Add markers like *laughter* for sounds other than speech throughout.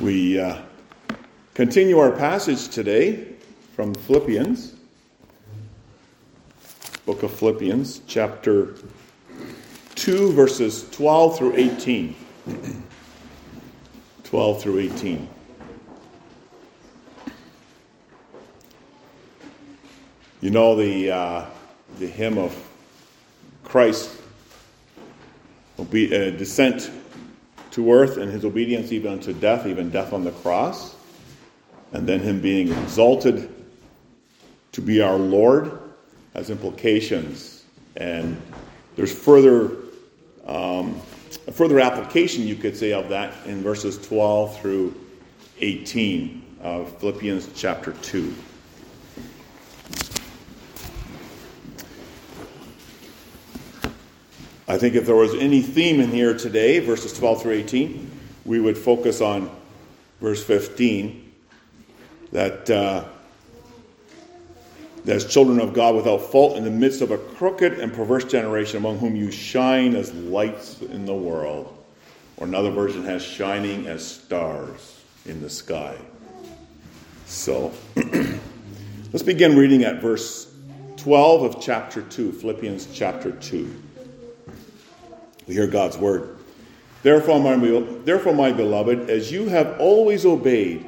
We uh, continue our passage today from Philippians, book of Philippians, chapter 2, verses 12 through 18. 12 through 18. You know the, uh, the hymn of Christ, obe- uh, descent to earth and his obedience even unto death, even death on the cross, and then him being exalted to be our Lord has implications. And there's further um, further application, you could say, of that in verses 12 through 18 of Philippians chapter 2. I think if there was any theme in here today, verses 12 through 18, we would focus on verse 15 that, uh, as children of God without fault in the midst of a crooked and perverse generation among whom you shine as lights in the world. Or another version has shining as stars in the sky. So *clears throat* let's begin reading at verse 12 of chapter 2, Philippians chapter 2. We hear God's word. Therefore my, therefore, my beloved, as you have always obeyed,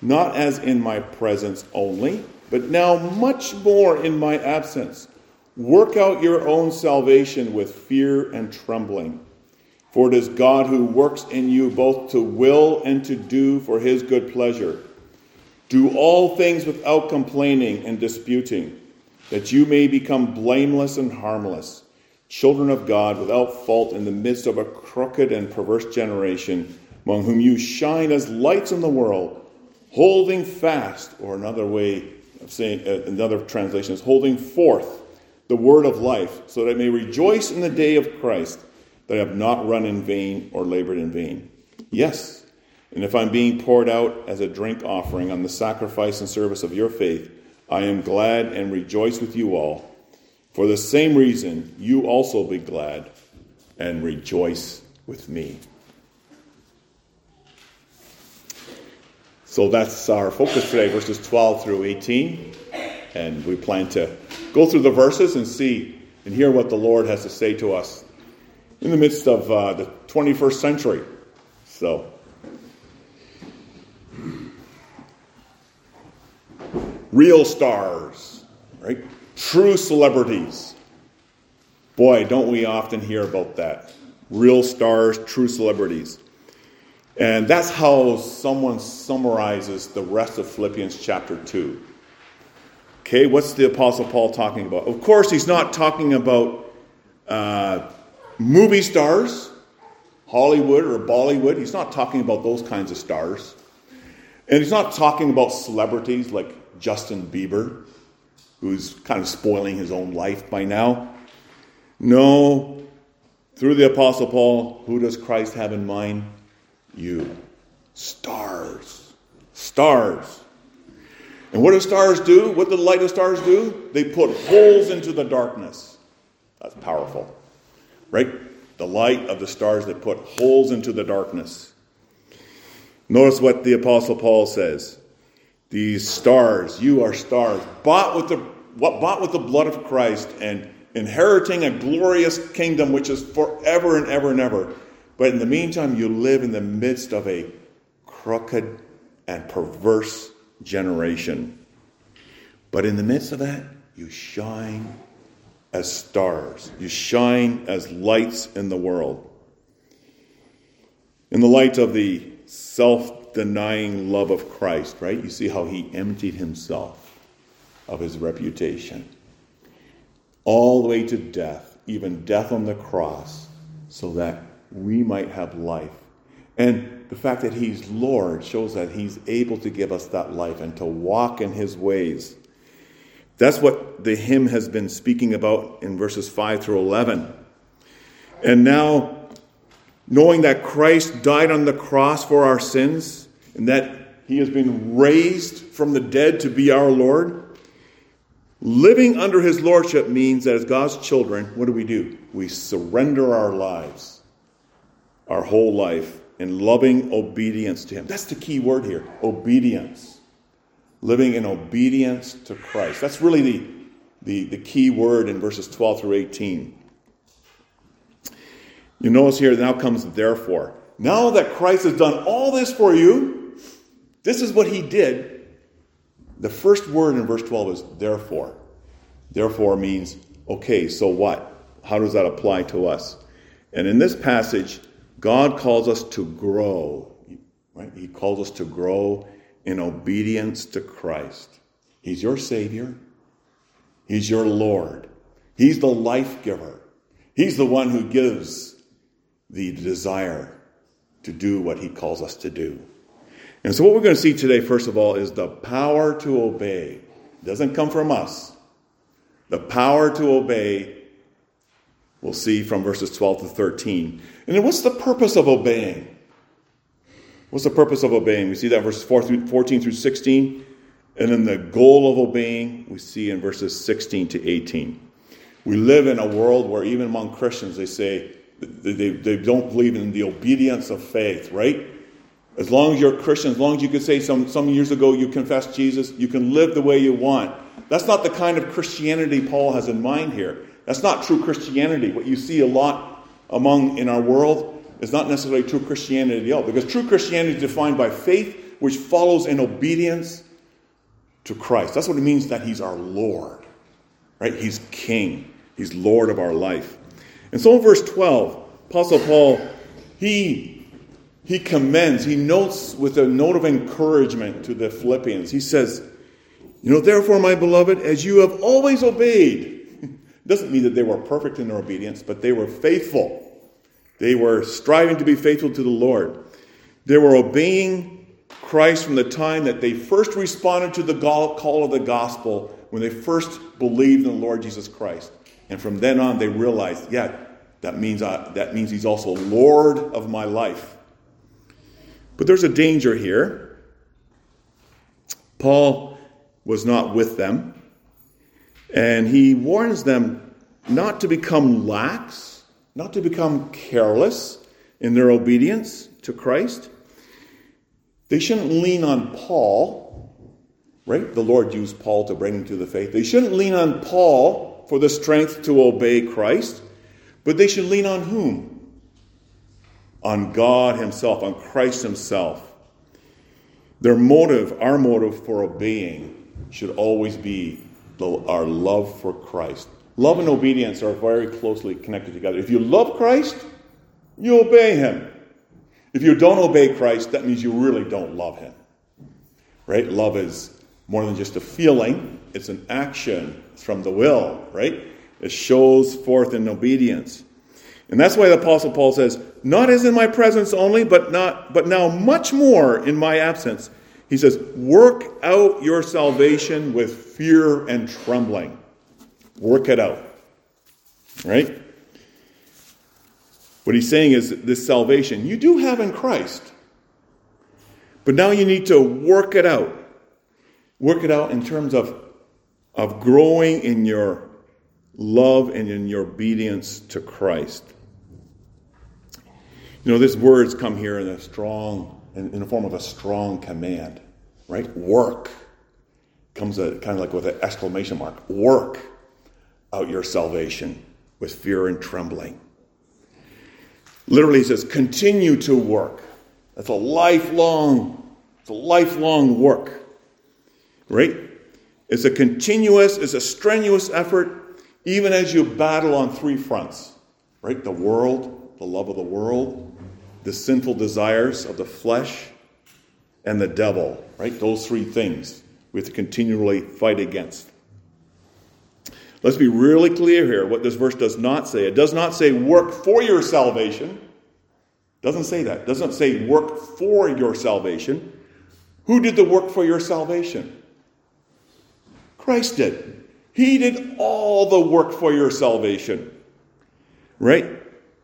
not as in my presence only, but now much more in my absence, work out your own salvation with fear and trembling. For it is God who works in you both to will and to do for his good pleasure. Do all things without complaining and disputing, that you may become blameless and harmless children of God without fault in the midst of a crooked and perverse generation, among whom you shine as lights in the world, holding fast, or another way of saying, uh, another translation is holding forth the word of life, so that I may rejoice in the day of Christ, that I have not run in vain or labored in vain. Yes, and if I'm being poured out as a drink offering on the sacrifice and service of your faith, I am glad and rejoice with you all. For the same reason, you also be glad and rejoice with me. So that's our focus today, verses 12 through 18. And we plan to go through the verses and see and hear what the Lord has to say to us in the midst of uh, the 21st century. So, real stars, right? True celebrities. Boy, don't we often hear about that. Real stars, true celebrities. And that's how someone summarizes the rest of Philippians chapter 2. Okay, what's the Apostle Paul talking about? Of course, he's not talking about uh, movie stars, Hollywood or Bollywood. He's not talking about those kinds of stars. And he's not talking about celebrities like Justin Bieber who's kind of spoiling his own life by now. No, through the Apostle Paul, who does Christ have in mind? You. Stars. Stars. And what do stars do? What do the light of stars do? They put holes into the darkness. That's powerful. Right? The light of the stars that put holes into the darkness. Notice what the Apostle Paul says. These stars, you are stars, bought with the what bought with the blood of Christ and inheriting a glorious kingdom which is forever and ever and ever. But in the meantime, you live in the midst of a crooked and perverse generation. But in the midst of that, you shine as stars. You shine as lights in the world. In the light of the self denying love of Christ, right? You see how he emptied himself of his reputation all the way to death, even death on the cross, so that we might have life. And the fact that he's Lord shows that he's able to give us that life and to walk in his ways. That's what the hymn has been speaking about in verses 5 through 11. And now, knowing that Christ died on the cross for our sins, and that he has been raised from the dead to be our Lord. Living under his lordship means that as God's children, what do we do? We surrender our lives, our whole life in loving obedience to Him. That's the key word here obedience. Living in obedience to Christ. That's really the, the, the key word in verses 12 through 18. You notice here, now comes therefore. Now that Christ has done all this for you, this is what He did. The first word in verse 12 is therefore. Therefore means, okay, so what? How does that apply to us? And in this passage, God calls us to grow. Right? He calls us to grow in obedience to Christ. He's your Savior. He's your Lord. He's the life giver. He's the one who gives the desire to do what He calls us to do. And so, what we're going to see today, first of all, is the power to obey. It doesn't come from us. The power to obey, we'll see from verses 12 to 13. And then, what's the purpose of obeying? What's the purpose of obeying? We see that verses 14 through 16. And then the goal of obeying, we see in verses 16 to 18. We live in a world where even among Christians, they say they, they don't believe in the obedience of faith, right? As long as you're a Christian, as long as you could say some, some years ago you confessed Jesus, you can live the way you want. That's not the kind of Christianity Paul has in mind here. That's not true Christianity. What you see a lot among in our world is not necessarily true Christianity at all. Because true Christianity is defined by faith, which follows in obedience to Christ. That's what it means that He's our Lord. Right? He's King. He's Lord of our life. And so in verse 12, Apostle Paul, he, he commends, he notes with a note of encouragement to the Philippians. He says, You know, therefore, my beloved, as you have always obeyed, *laughs* doesn't mean that they were perfect in their obedience, but they were faithful. They were striving to be faithful to the Lord. They were obeying Christ from the time that they first responded to the call of the gospel, when they first believed in the Lord Jesus Christ. And from then on, they realized, yeah, that means, I, that means He's also Lord of my life. But there's a danger here. Paul was not with them, and he warns them not to become lax, not to become careless in their obedience to Christ. They shouldn't lean on Paul, right? The Lord used Paul to bring them to the faith. They shouldn't lean on Paul for the strength to obey Christ, but they should lean on whom? On God Himself, on Christ Himself. Their motive, our motive for obeying, should always be our love for Christ. Love and obedience are very closely connected together. If you love Christ, you obey Him. If you don't obey Christ, that means you really don't love Him. Right? Love is more than just a feeling, it's an action from the will, right? It shows forth in obedience. And that's why the apostle Paul says, "Not as in my presence only, but not but now much more in my absence." He says, "Work out your salvation with fear and trembling." Work it out. Right? What he's saying is this salvation you do have in Christ. But now you need to work it out. Work it out in terms of of growing in your love and in your obedience to Christ. You know, these words come here in a strong, in, in the form of a strong command, right? Work comes a, kind of like with an exclamation mark. Work out your salvation with fear and trembling. Literally says, continue to work. That's a lifelong, it's a lifelong work. Right? It's a continuous, it's a strenuous effort, even as you battle on three fronts, right? The world, the love of the world, the sinful desires of the flesh, and the devil, right? Those three things we have to continually fight against. Let's be really clear here what this verse does not say. It does not say work for your salvation. Doesn't say that. It doesn't say work for your salvation. Who did the work for your salvation? Christ did. He did all the work for your salvation. Right?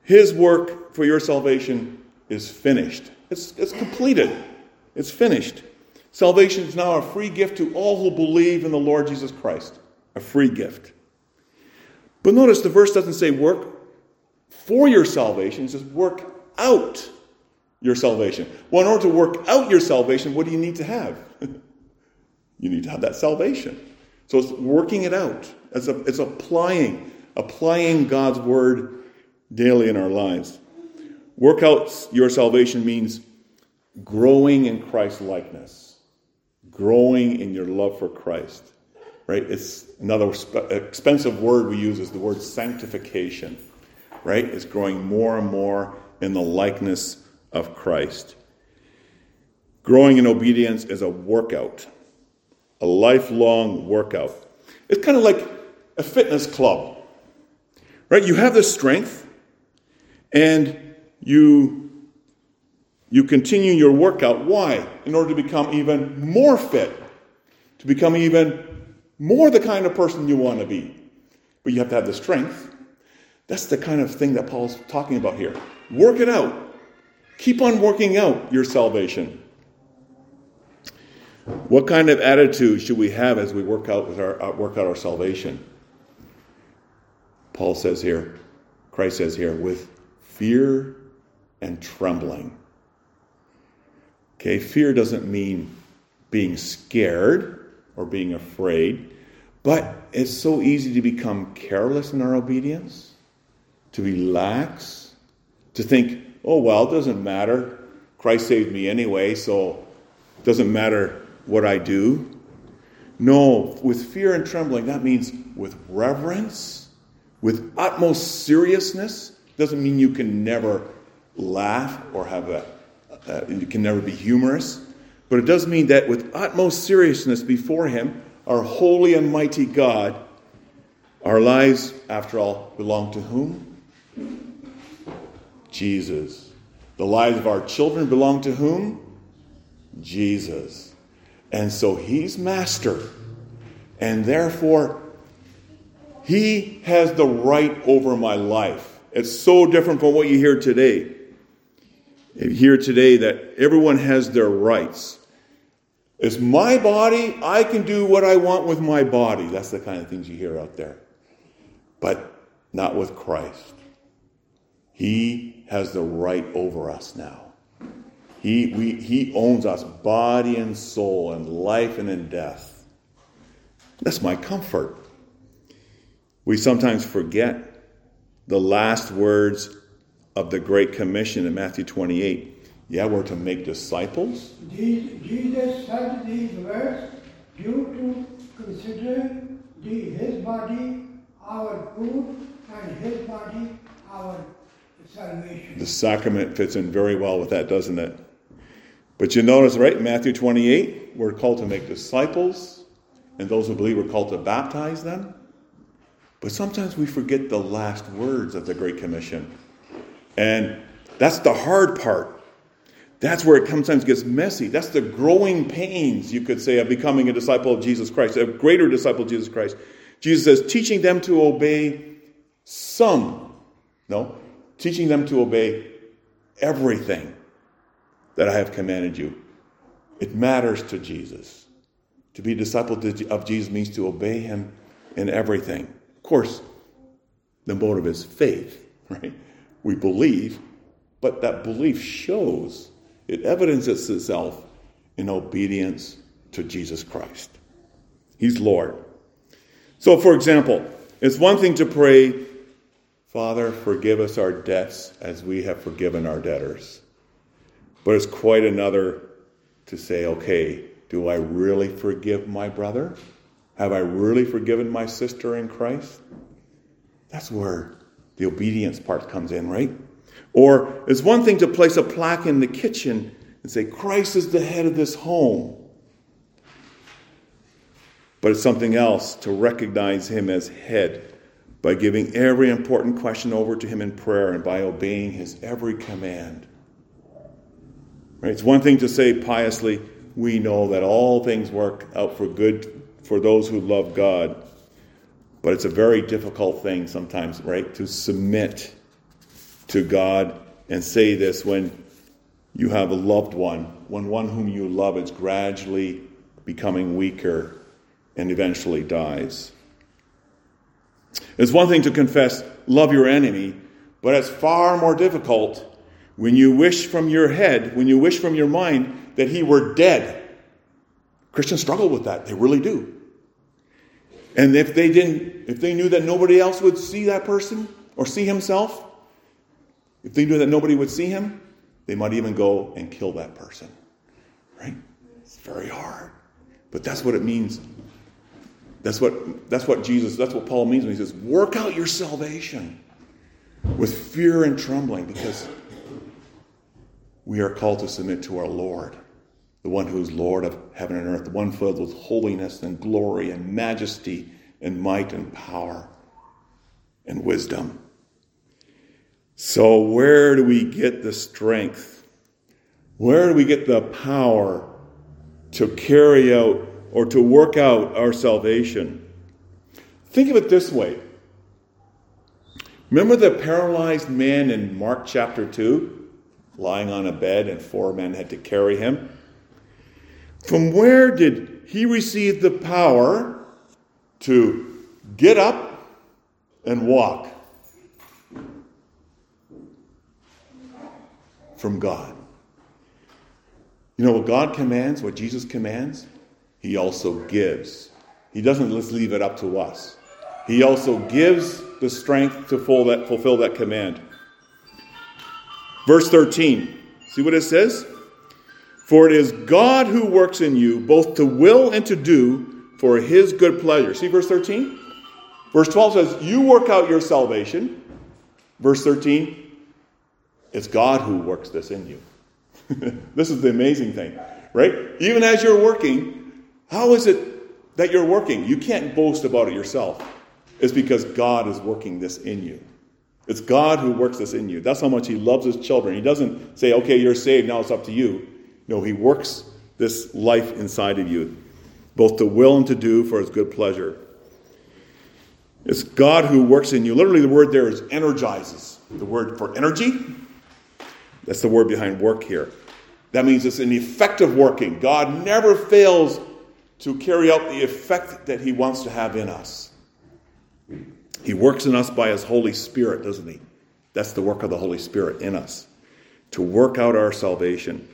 His work for your salvation is finished. It's, it's completed. It's finished. Salvation is now a free gift to all who believe in the Lord Jesus Christ. A free gift. But notice the verse doesn't say work for your salvation, it says work out your salvation? Well, in order to work out your salvation, what do you need to have? *laughs* you need to have that salvation. So it's working it out. It's, a, it's applying, applying God's word daily in our lives. Work out your salvation means growing in Christ likeness, growing in your love for Christ. Right? It's another expensive word we use is the word sanctification. Right? It's growing more and more in the likeness of Christ. Growing in obedience is a workout, a lifelong workout. It's kind of like a fitness club, right? You have the strength and you, you continue your workout. Why? In order to become even more fit, to become even more the kind of person you want to be. But you have to have the strength. That's the kind of thing that Paul's talking about here. Work it out. Keep on working out your salvation. What kind of attitude should we have as we work out with our uh, work out our salvation? Paul says here, Christ says here, with fear and trembling. Okay, fear doesn't mean being scared or being afraid, but it's so easy to become careless in our obedience, to relax, to think, oh, well, it doesn't matter. Christ saved me anyway, so it doesn't matter what I do. No, with fear and trembling, that means with reverence, with utmost seriousness. Doesn't mean you can never laugh or have a, uh, you can never be humorous, but it does mean that with utmost seriousness before Him, our holy and mighty God, our lives, after all, belong to whom? Jesus. The lives of our children belong to whom? Jesus. And so he's master. And therefore, he has the right over my life. It's so different from what you hear today. Hear today that everyone has their rights. It's my body. I can do what I want with my body. That's the kind of things you hear out there. But not with Christ. He has the right over us now. He, we, he owns us, body and soul, and life and in death. That's my comfort. We sometimes forget the last words of the Great Commission in Matthew 28. Yeah, we're to make disciples. Jesus said these words due to consider the, his body our food and his body our salvation. The sacrament fits in very well with that, doesn't it? But you notice, right, in Matthew 28, we're called to make disciples, and those who believe we're called to baptize them. But sometimes we forget the last words of the Great Commission. And that's the hard part. That's where it sometimes gets messy. That's the growing pains, you could say, of becoming a disciple of Jesus Christ, a greater disciple of Jesus Christ. Jesus says, teaching them to obey some, no, teaching them to obey everything that I have commanded you. It matters to Jesus. To be a disciple of Jesus means to obey him in everything. Of course, the motive is faith, *laughs* right? We believe, but that belief shows, it evidences itself in obedience to Jesus Christ. He's Lord. So, for example, it's one thing to pray, Father, forgive us our debts as we have forgiven our debtors. But it's quite another to say, okay, do I really forgive my brother? Have I really forgiven my sister in Christ? That's where the obedience part comes in, right? Or it's one thing to place a plaque in the kitchen and say, Christ is the head of this home. But it's something else to recognize him as head by giving every important question over to Him in prayer and by obeying His every command. Right? It's one thing to say piously, we know that all things work out for good for those who love God. But it's a very difficult thing sometimes, right, to submit to God and say this when you have a loved one, when one whom you love is gradually becoming weaker and eventually dies. It's one thing to confess, love your enemy, but it's far more difficult when you wish from your head, when you wish from your mind that he were dead. Christians struggle with that. They really do. And if they didn't, if they knew that nobody else would see that person or see himself, if they knew that nobody would see him, they might even go and kill that person. Right? It's very hard. But that's what it means. That's what that's what Jesus, that's what Paul means when he says, work out your salvation with fear and trembling, because we are called to submit to our Lord, the one who is Lord of heaven and earth, the one filled with holiness and glory and majesty and might and power and wisdom. So, where do we get the strength? Where do we get the power to carry out or to work out our salvation? Think of it this way. Remember the paralyzed man in Mark chapter 2? lying on a bed, and four men had to carry him. From where did he receive the power to get up and walk? From God. You know what God commands, what Jesus commands? He also gives. He doesn't just leave it up to us. He also gives the strength to fulfill that, fulfill that command. Verse 13. See what it says? For it is God who works in you both to will and to do for his good pleasure. See verse 13? Verse 12 says, You work out your salvation. Verse 13, it's God who works this in you. *laughs* this is the amazing thing, right? Even as you're working, how is it that you're working? You can't boast about it yourself. It's because God is working this in you. It's God who works this in you. That's how much He loves His children. He doesn't say, okay, you're saved, now it's up to you. He works this life inside of you, both to will and to do for His good pleasure. It's God who works in you. Literally, the word there is energizes. The word for energy, that's the word behind work here. That means it's an effective working. God never fails to carry out the effect that He wants to have in us. He works in us by His Holy Spirit, doesn't He? That's the work of the Holy Spirit in us to work out our salvation.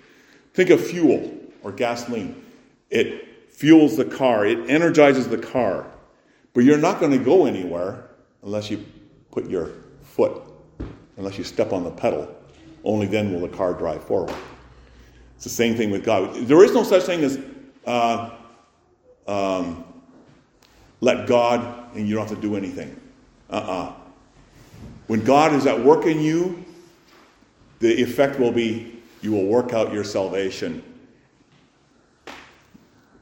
Think of fuel or gasoline. It fuels the car, it energizes the car. But you're not going to go anywhere unless you put your foot, unless you step on the pedal. Only then will the car drive forward. It's the same thing with God. There is no such thing as uh, um, let God and you don't have to do anything. Uh uh-uh. uh When God is at work in you, the effect will be you will work out your salvation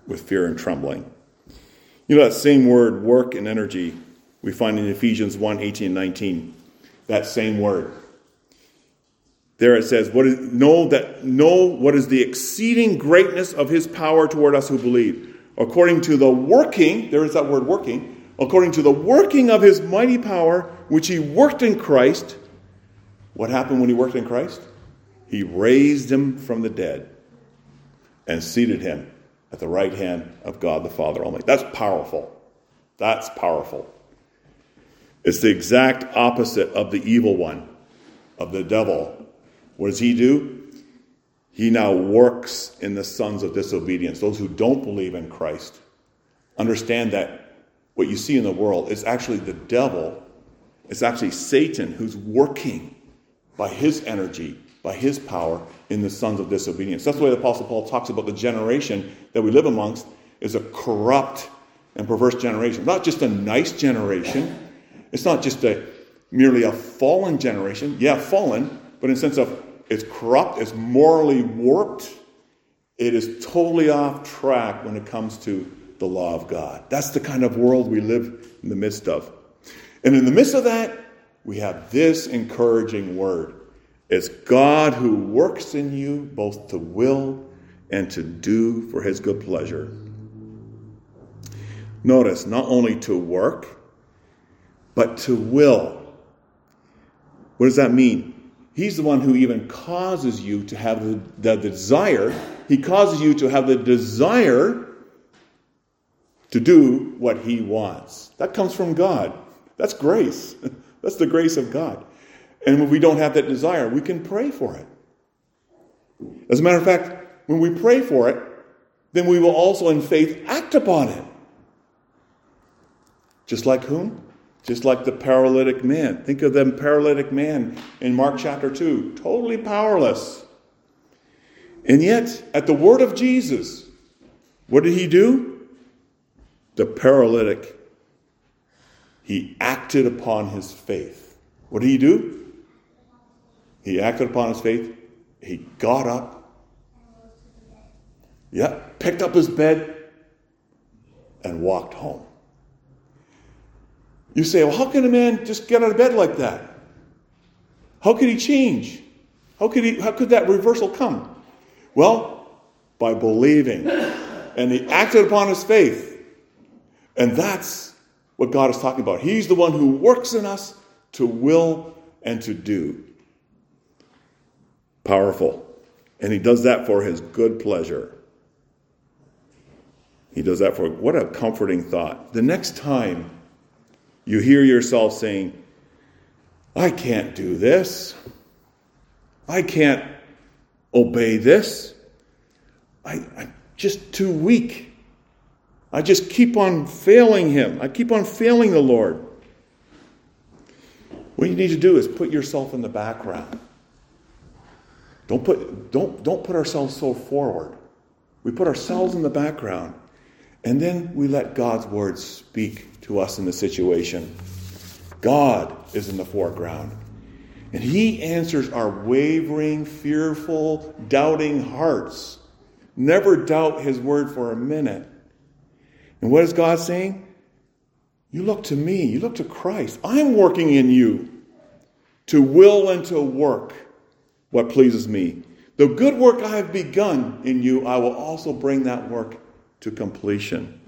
with fear and trembling. You know that same word, work and energy, we find in Ephesians 1 18 and 19. That same word. There it says, what is, know that know what is the exceeding greatness of his power toward us who believe. According to the working, there is that word working, according to the working of his mighty power, which he worked in Christ. What happened when he worked in Christ? He raised him from the dead and seated him at the right hand of God the Father Almighty. That's powerful. That's powerful. It's the exact opposite of the evil one, of the devil. What does he do? He now works in the sons of disobedience, those who don't believe in Christ. Understand that what you see in the world is actually the devil, it's actually Satan who's working by his energy, by his power in the sons of disobedience. That's the way the Apostle Paul talks about the generation that we live amongst is a corrupt and perverse generation. Not just a nice generation. It's not just a merely a fallen generation. Yeah, fallen, but in the sense of it's corrupt, it's morally warped, it is totally off track when it comes to the law of God. That's the kind of world we live in the midst of. And in the midst of that, we have this encouraging word. It's God who works in you both to will and to do for his good pleasure. Notice, not only to work, but to will. What does that mean? He's the one who even causes you to have the, the desire. He causes you to have the desire to do what he wants. That comes from God. That's grace. *laughs* That's the grace of God. And if we don't have that desire, we can pray for it. As a matter of fact, when we pray for it, then we will also in faith act upon it. Just like whom? Just like the paralytic man. Think of the paralytic man in Mark chapter 2, totally powerless. And yet, at the word of Jesus, what did he do? The paralytic, he acted upon his faith. What did he do? He acted upon his faith. He got up. Yeah, picked up his bed and walked home. You say, well, how can a man just get out of bed like that? How could he change? How could, he, how could that reversal come? Well, by believing. And he acted upon his faith. And that's what God is talking about. He's the one who works in us to will and to do. Powerful. And he does that for his good pleasure. He does that for what a comforting thought. The next time you hear yourself saying, I can't do this, I can't obey this, I, I'm just too weak. I just keep on failing Him, I keep on failing the Lord. What you need to do is put yourself in the background. Don't put, don't, don't put ourselves so forward. We put ourselves in the background, and then we let God's word speak to us in the situation. God is in the foreground. And He answers our wavering, fearful, doubting hearts. Never doubt His word for a minute. And what is God saying? You look to me, you look to Christ. I'm working in you to will and to work what pleases me. The good work I have begun in you, I will also bring that work to completion.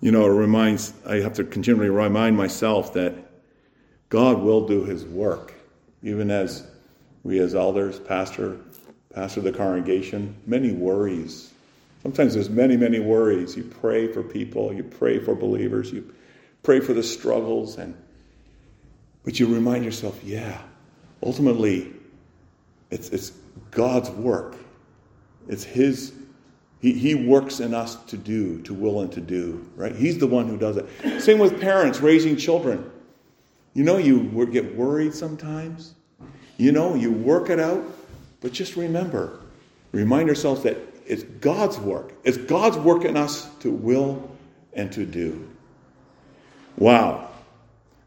You know, it reminds, I have to continually remind myself that God will do his work, even as we as elders, pastor, pastor of the congregation, many worries. Sometimes there's many, many worries. You pray for people, you pray for believers, you pray for the struggles, and but you remind yourself, yeah, ultimately, it's, it's God's work. It's His, he, he works in us to do, to will and to do, right? He's the one who does it. Same with parents raising children. You know, you get worried sometimes. You know, you work it out, but just remember, remind yourself that it's God's work. It's God's work in us to will and to do. Wow.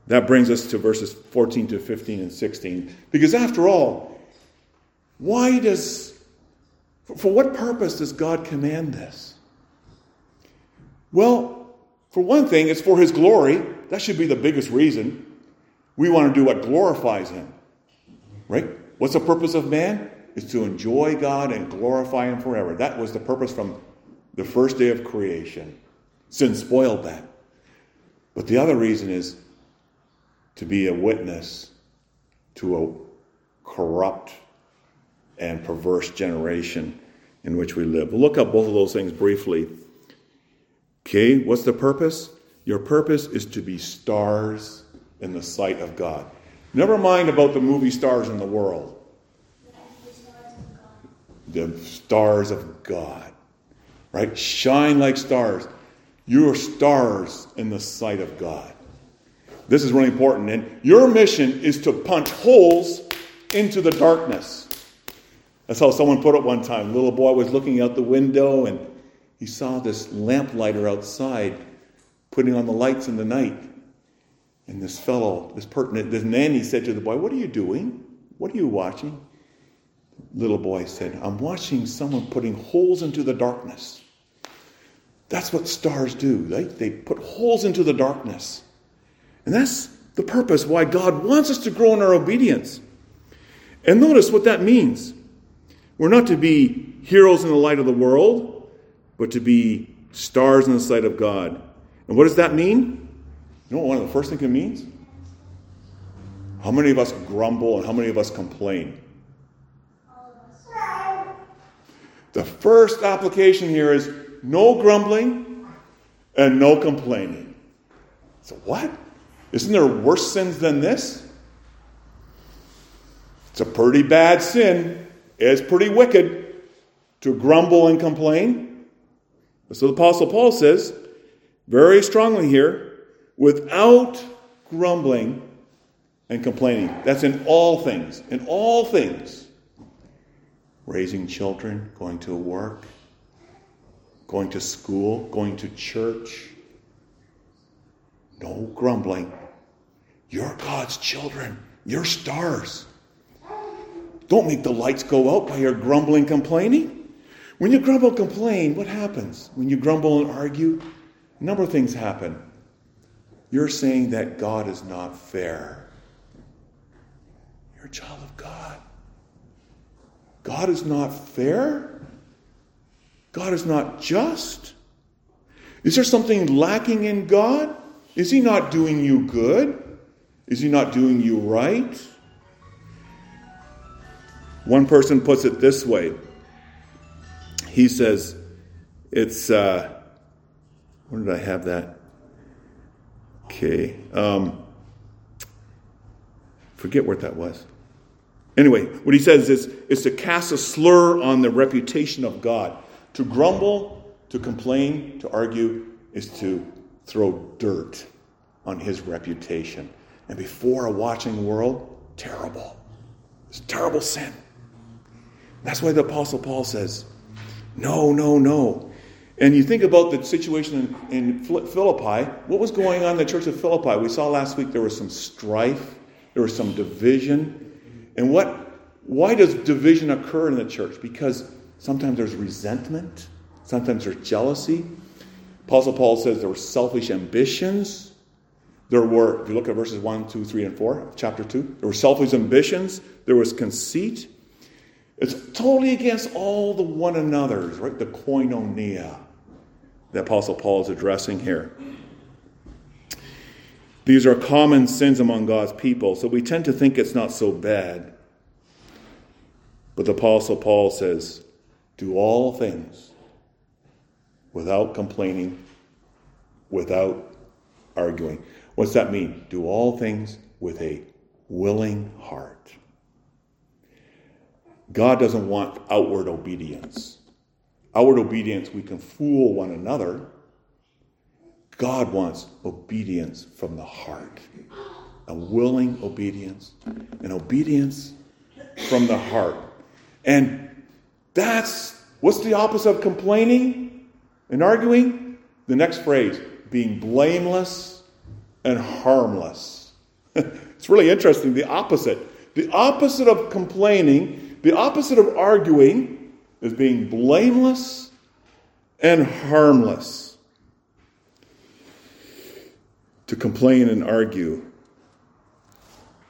That brings us to verses 14 to 15 and 16. Because after all, why does, for what purpose does God command this? Well, for one thing, it's for His glory. That should be the biggest reason. We want to do what glorifies Him. Right? What's the purpose of man? Is to enjoy God and glorify Him forever. That was the purpose from the first day of creation. Sin spoiled that. But the other reason is to be a witness to a corrupt and perverse generation in which we live. We'll look up both of those things briefly. Okay, what's the purpose? Your purpose is to be stars in the sight of God. Never mind about the movie stars in the world. The stars of God. Right? Shine like stars. You are stars in the sight of God. This is really important. And your mission is to punch holes into the darkness. That's how someone put it one time. Little boy was looking out the window and he saw this lamplighter outside putting on the lights in the night. And this fellow, this pertinent, this nanny said to the boy, What are you doing? What are you watching? Little boy said, I'm watching someone putting holes into the darkness. That's what stars do. They, they put holes into the darkness. And that's the purpose why God wants us to grow in our obedience. And notice what that means. We're not to be heroes in the light of the world, but to be stars in the sight of God. And what does that mean? You know what one of the first things it means? How many of us grumble and how many of us complain? The first application here is no grumbling and no complaining. So, what? Isn't there worse sins than this? It's a pretty bad sin. It's pretty wicked to grumble and complain. So the Apostle Paul says very strongly here without grumbling and complaining. That's in all things. In all things. Raising children, going to work, going to school, going to church. No grumbling. You're God's children. You're stars. Don't make the lights go out by your grumbling, complaining. When you grumble, complain, what happens? When you grumble and argue, a number of things happen. You're saying that God is not fair. You're a child of God. God is not fair? God is not just? Is there something lacking in God? Is He not doing you good? Is He not doing you right? One person puts it this way. He says, it's, uh, where did I have that? Okay. Um, forget what that was. Anyway, what he says is, is to cast a slur on the reputation of God. To grumble, to complain, to argue, is to throw dirt on his reputation. And before a watching world, terrible. It's terrible sin. That's why the Apostle Paul says, no, no, no. And you think about the situation in, in, Philippi. What was going on in the church of Philippi? We saw last week there was some strife, there was some division. And what, why does division occur in the church? Because sometimes there's resentment, sometimes there's jealousy. Apostle Paul says there were selfish ambitions. There were, if you look at verses 1, 2, 3, and 4, chapter 2, there were selfish ambitions, there was conceit. It's totally against all the one another's, right? The koinonia the Apostle Paul is addressing here. These are common sins among God's people, so we tend to think it's not so bad. But the Apostle Paul says, Do all things without complaining, without arguing. What's that mean? Do all things with a willing heart. God doesn't want outward obedience. Outward obedience, we can fool one another. God wants obedience from the heart, a willing obedience, an obedience from the heart. And that's what's the opposite of complaining and arguing? The next phrase being blameless and harmless. *laughs* it's really interesting. The opposite. The opposite of complaining, the opposite of arguing is being blameless and harmless. To complain and argue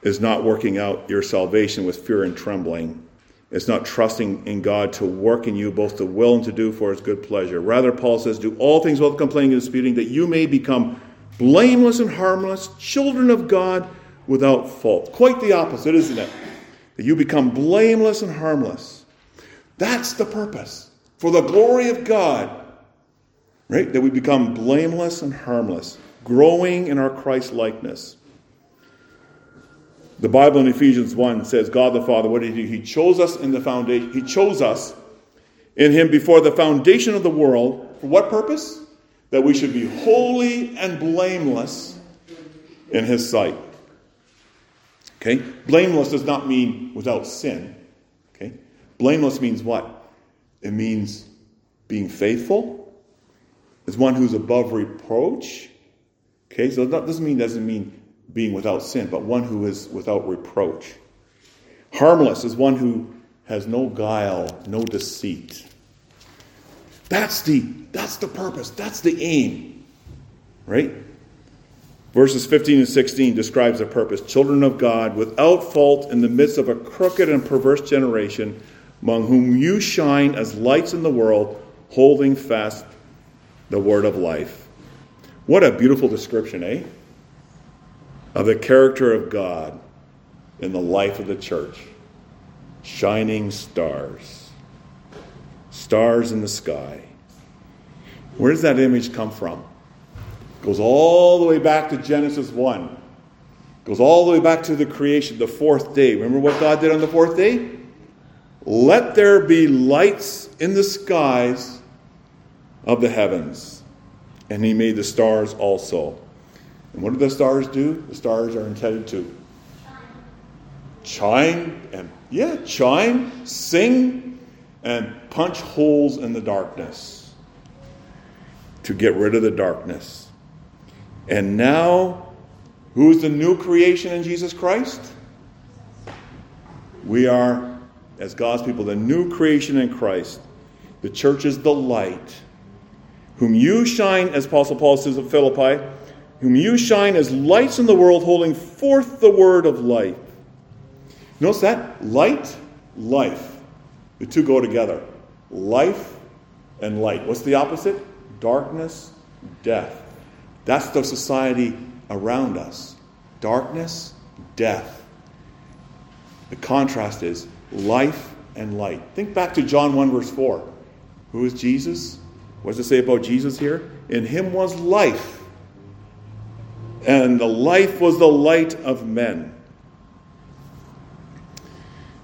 is not working out your salvation with fear and trembling. It's not trusting in God to work in you both to will and to do for his good pleasure. Rather, Paul says, Do all things without complaining and disputing, that you may become blameless and harmless, children of God without fault. Quite the opposite, isn't it? That you become blameless and harmless. That's the purpose. For the glory of God. Right? That we become blameless and harmless, growing in our Christ likeness. The Bible in Ephesians 1 says, God the Father, what did he do? He chose us in the foundation. He chose us in him before the foundation of the world. For what purpose? That we should be holy and blameless in his sight. Okay? Blameless does not mean without sin. Okay? Blameless means what? It means being faithful. It's one who's above reproach. Okay, so that doesn't mean doesn't mean being without sin, but one who is without reproach. Harmless is one who has no guile, no deceit. That's the that's the purpose. That's the aim. Right? Verses 15 and 16 describes the purpose. Children of God, without fault in the midst of a crooked and perverse generation, among whom you shine as lights in the world, holding fast the word of life. What a beautiful description, eh? Of the character of God in the life of the church. Shining stars, stars in the sky. Where does that image come from? It goes all the way back to Genesis 1. It Goes all the way back to the creation, the fourth day. Remember what God did on the fourth day? Let there be lights in the skies of the heavens. And he made the stars also. And what do the stars do? The stars are intended to chime and, yeah, chime, sing, and punch holes in the darkness to get rid of the darkness. And now, who is the new creation in Jesus Christ? We are, as God's people, the new creation in Christ. The church is the light, whom you shine, as Apostle Paul says of Philippi, whom you shine as lights in the world, holding forth the word of life. Notice that? Light, life. The two go together. Life and light. What's the opposite? Darkness, death. That's the society around us. Darkness, death. The contrast is life and light. Think back to John 1, verse 4. Who is Jesus? What does it say about Jesus here? In him was life, and the life was the light of men.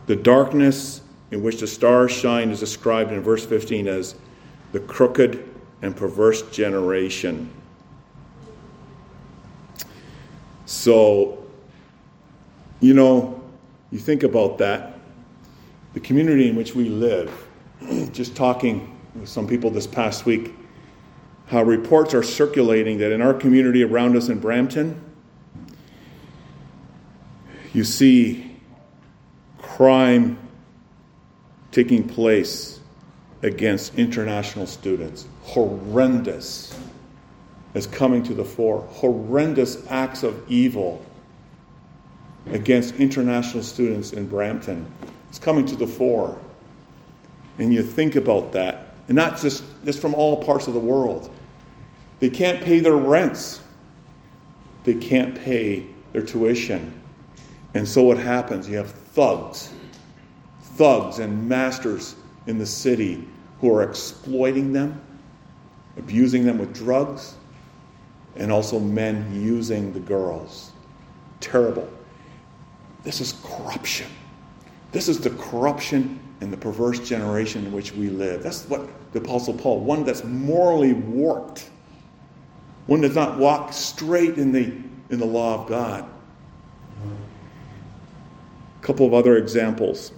The darkness in which the stars shine is described in verse 15 as the crooked and perverse generation. So, you know, you think about that. The community in which we live, *clears throat* just talking with some people this past week, how reports are circulating that in our community around us in Brampton, you see crime taking place against international students. Horrendous is coming to the fore. Horrendous acts of evil against international students in Brampton. It's coming to the fore. And you think about that, and not just, just from all parts of the world. They can't pay their rents, they can't pay their tuition. And so what happens? You have thugs, thugs and masters in the city who are exploiting them, abusing them with drugs, and also men using the girls. Terrible. This is corruption. This is the corruption and the perverse generation in which we live. That's what the Apostle Paul, one that's morally warped, one does not walk straight in the, in the law of God. A couple of other examples.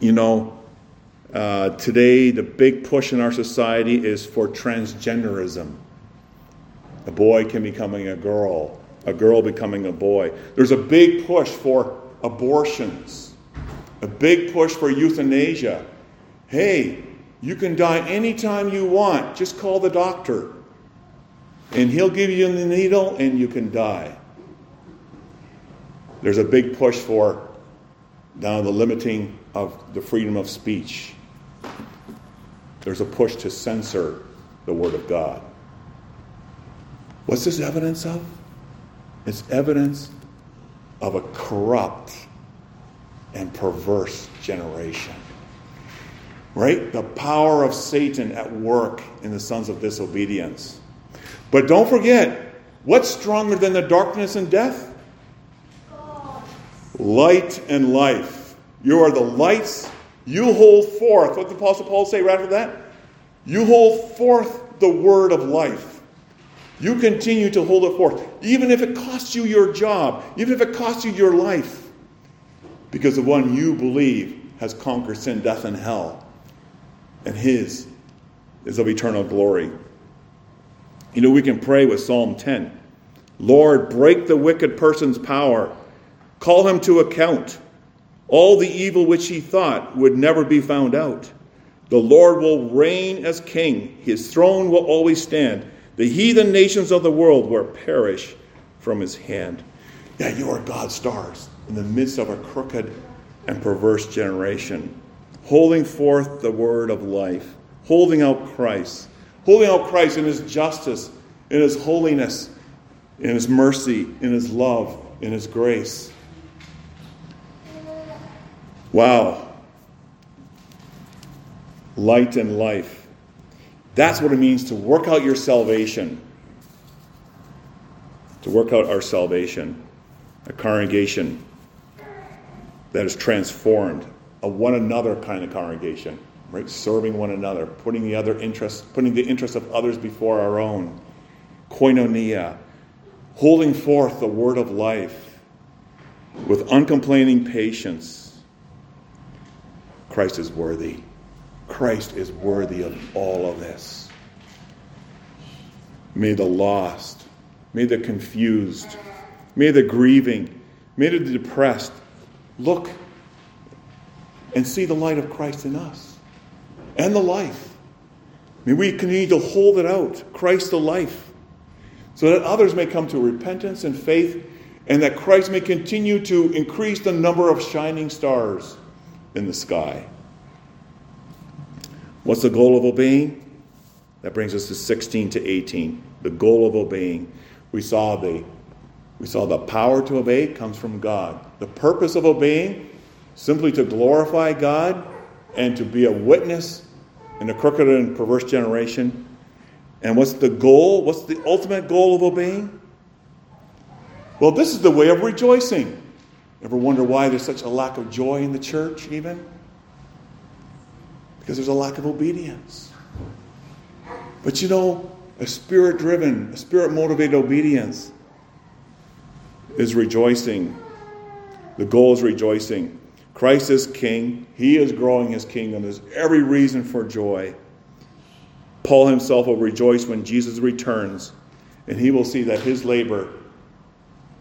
You know, uh, today the big push in our society is for transgenderism. A boy can becoming a girl, a girl becoming a boy. There's a big push for abortions, a big push for euthanasia. Hey, you can die anytime you want. Just call the doctor. And he'll give you the needle and you can die. There's a big push for now the limiting of the freedom of speech. There's a push to censor the Word of God. What's this evidence of? It's evidence of a corrupt and perverse generation. Right? The power of Satan at work in the sons of disobedience. But don't forget, what's stronger than the darkness and death? Light and life. You are the lights. You hold forth. What did the Apostle Paul say right after that? You hold forth the word of life. You continue to hold it forth, even if it costs you your job, even if it costs you your life, because the one you believe has conquered sin, death, and hell, and his is of eternal glory. You know, we can pray with Psalm 10 Lord, break the wicked person's power, call him to account. All the evil which he thought would never be found out. The Lord will reign as king, his throne will always stand. The heathen nations of the world will perish from his hand. Yeah, you are God's stars in the midst of a crooked and perverse generation, holding forth the word of life, holding out Christ, holding out Christ in his justice, in his holiness, in his mercy, in his love, in his grace. Wow. Light and life. That's what it means to work out your salvation. to work out our salvation, a congregation that is transformed, a one another kind of congregation, right? Serving one another, putting the other interests, putting the interests of others before our own. Koinonia, holding forth the word of life with uncomplaining patience. Christ is worthy. Christ is worthy of all of this. May the lost, may the confused, may the grieving, may the depressed look and see the light of Christ in us and the life. May we continue to hold it out, Christ the life, so that others may come to repentance and faith, and that Christ may continue to increase the number of shining stars in the sky. What's the goal of obeying? That brings us to 16 to 18. The goal of obeying. We saw the we saw the power to obey comes from God. The purpose of obeying simply to glorify God and to be a witness in a crooked and perverse generation. And what's the goal? What's the ultimate goal of obeying? Well, this is the way of rejoicing. Ever wonder why there's such a lack of joy in the church, even? Because there's a lack of obedience. But you know, a spirit driven, a spirit motivated obedience is rejoicing. The goal is rejoicing. Christ is king. He is growing his kingdom. There's every reason for joy. Paul himself will rejoice when Jesus returns, and he will see that his labor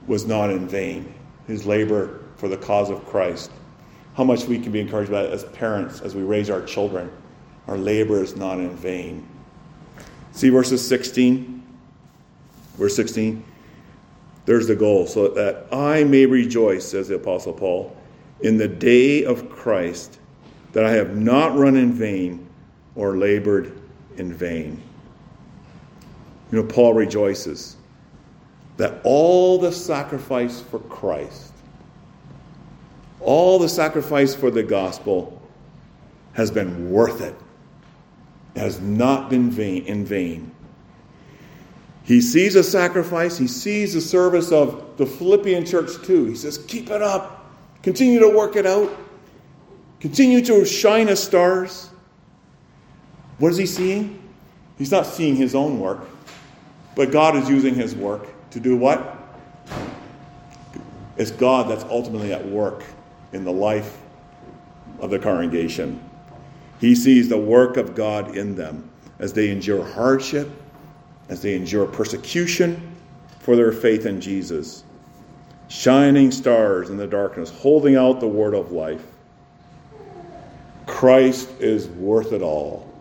was not in vain. His labor for the cause of Christ. How much we can be encouraged by that as parents as we raise our children. Our labor is not in vain. See verses 16? Verse 16. There's the goal, so that I may rejoice, says the Apostle Paul, in the day of Christ, that I have not run in vain or labored in vain. You know, Paul rejoices that all the sacrifice for Christ, all the sacrifice for the gospel, has been worth it. it has not been vain, in vain. He sees a sacrifice, he sees the service of the Philippian church too. He says, Keep it up, continue to work it out, continue to shine as stars. What is he seeing? He's not seeing his own work, but God is using his work to do what? It's God that's ultimately at work in the life of the congregation. He sees the work of God in them as they endure hardship as they endure persecution for their faith in Jesus. Shining stars in the darkness, holding out the word of life. Christ is worth it all,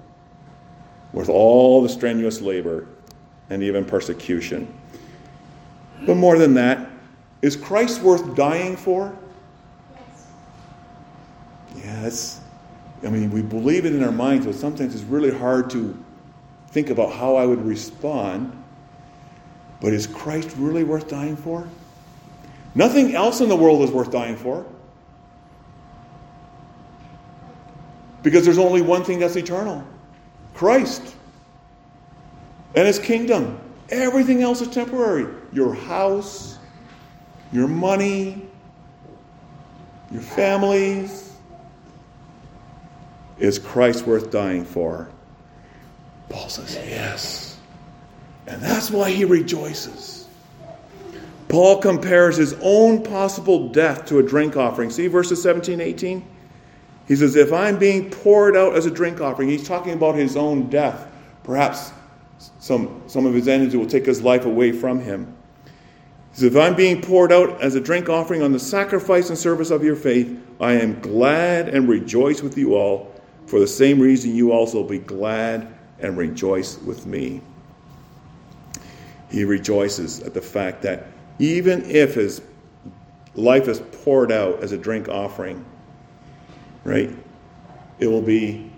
worth all the strenuous labor and even persecution. But more than that, is Christ worth dying for? Yes. I mean, we believe it in our minds, but sometimes it's really hard to think about how I would respond. But is Christ really worth dying for? Nothing else in the world is worth dying for. Because there's only one thing that's eternal Christ and his kingdom. Everything else is temporary. Your house, your money, your families. Is Christ worth dying for? Paul says, Yes. And that's why he rejoices. Paul compares his own possible death to a drink offering. See verses 17, 18? He says, If I'm being poured out as a drink offering, he's talking about his own death. Perhaps some, some of his enemies will take his life away from him. He says, If I'm being poured out as a drink offering on the sacrifice and service of your faith, I am glad and rejoice with you all. For the same reason, you also be glad and rejoice with me. He rejoices at the fact that even if his life is poured out as a drink offering, right, it will be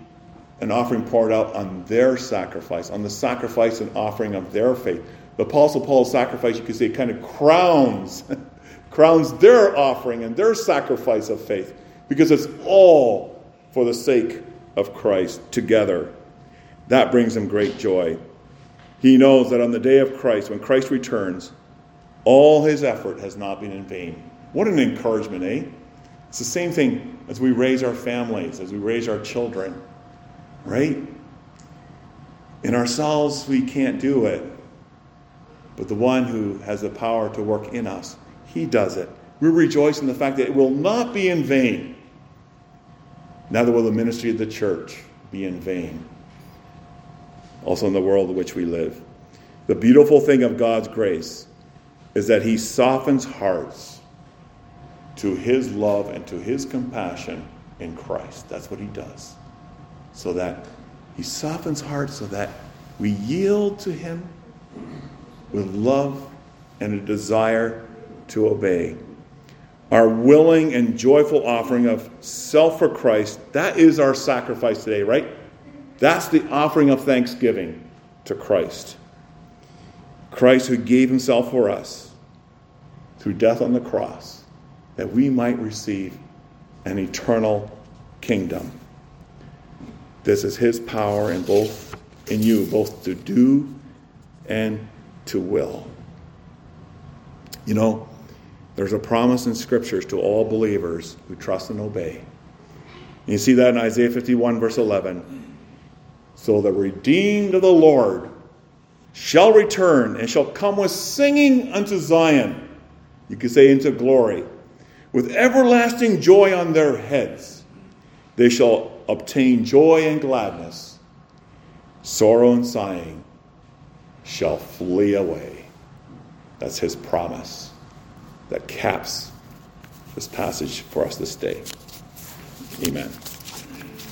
an offering poured out on their sacrifice, on the sacrifice and offering of their faith. The Apostle Paul's sacrifice, you could say, kind of crowns, *laughs* crowns their offering and their sacrifice of faith, because it's all for the sake of Christ together. That brings him great joy. He knows that on the day of Christ, when Christ returns, All his effort has not been in vain. What an encouragement, eh? It's the same thing as we raise our families, as we raise our children, right? In ourselves, we can't do it. But the one who has the power to work in us, he does it. We rejoice in the fact that it will not be in vain. Neither will the ministry of the church be in vain. Also, in the world in which we live. The beautiful thing of God's grace is that He softens hearts to His love and to His compassion in Christ. That's what He does. So that He softens hearts so that we yield to Him with love and a desire to obey. Our willing and joyful offering of self for Christ, that is our sacrifice today, right? That's the offering of thanksgiving to Christ. Christ who gave himself for us through death on the cross, that we might receive an eternal kingdom. This is his power in both in you, both to do and to will. You know, there's a promise in scriptures to all believers who trust and obey. You see that in Isaiah 51, verse 11. So the redeemed of the Lord shall return and shall come with singing unto Zion. You could say into glory. With everlasting joy on their heads. They shall obtain joy and gladness. Sorrow and sighing shall flee away. That's his promise that caps this passage for us this day. Amen.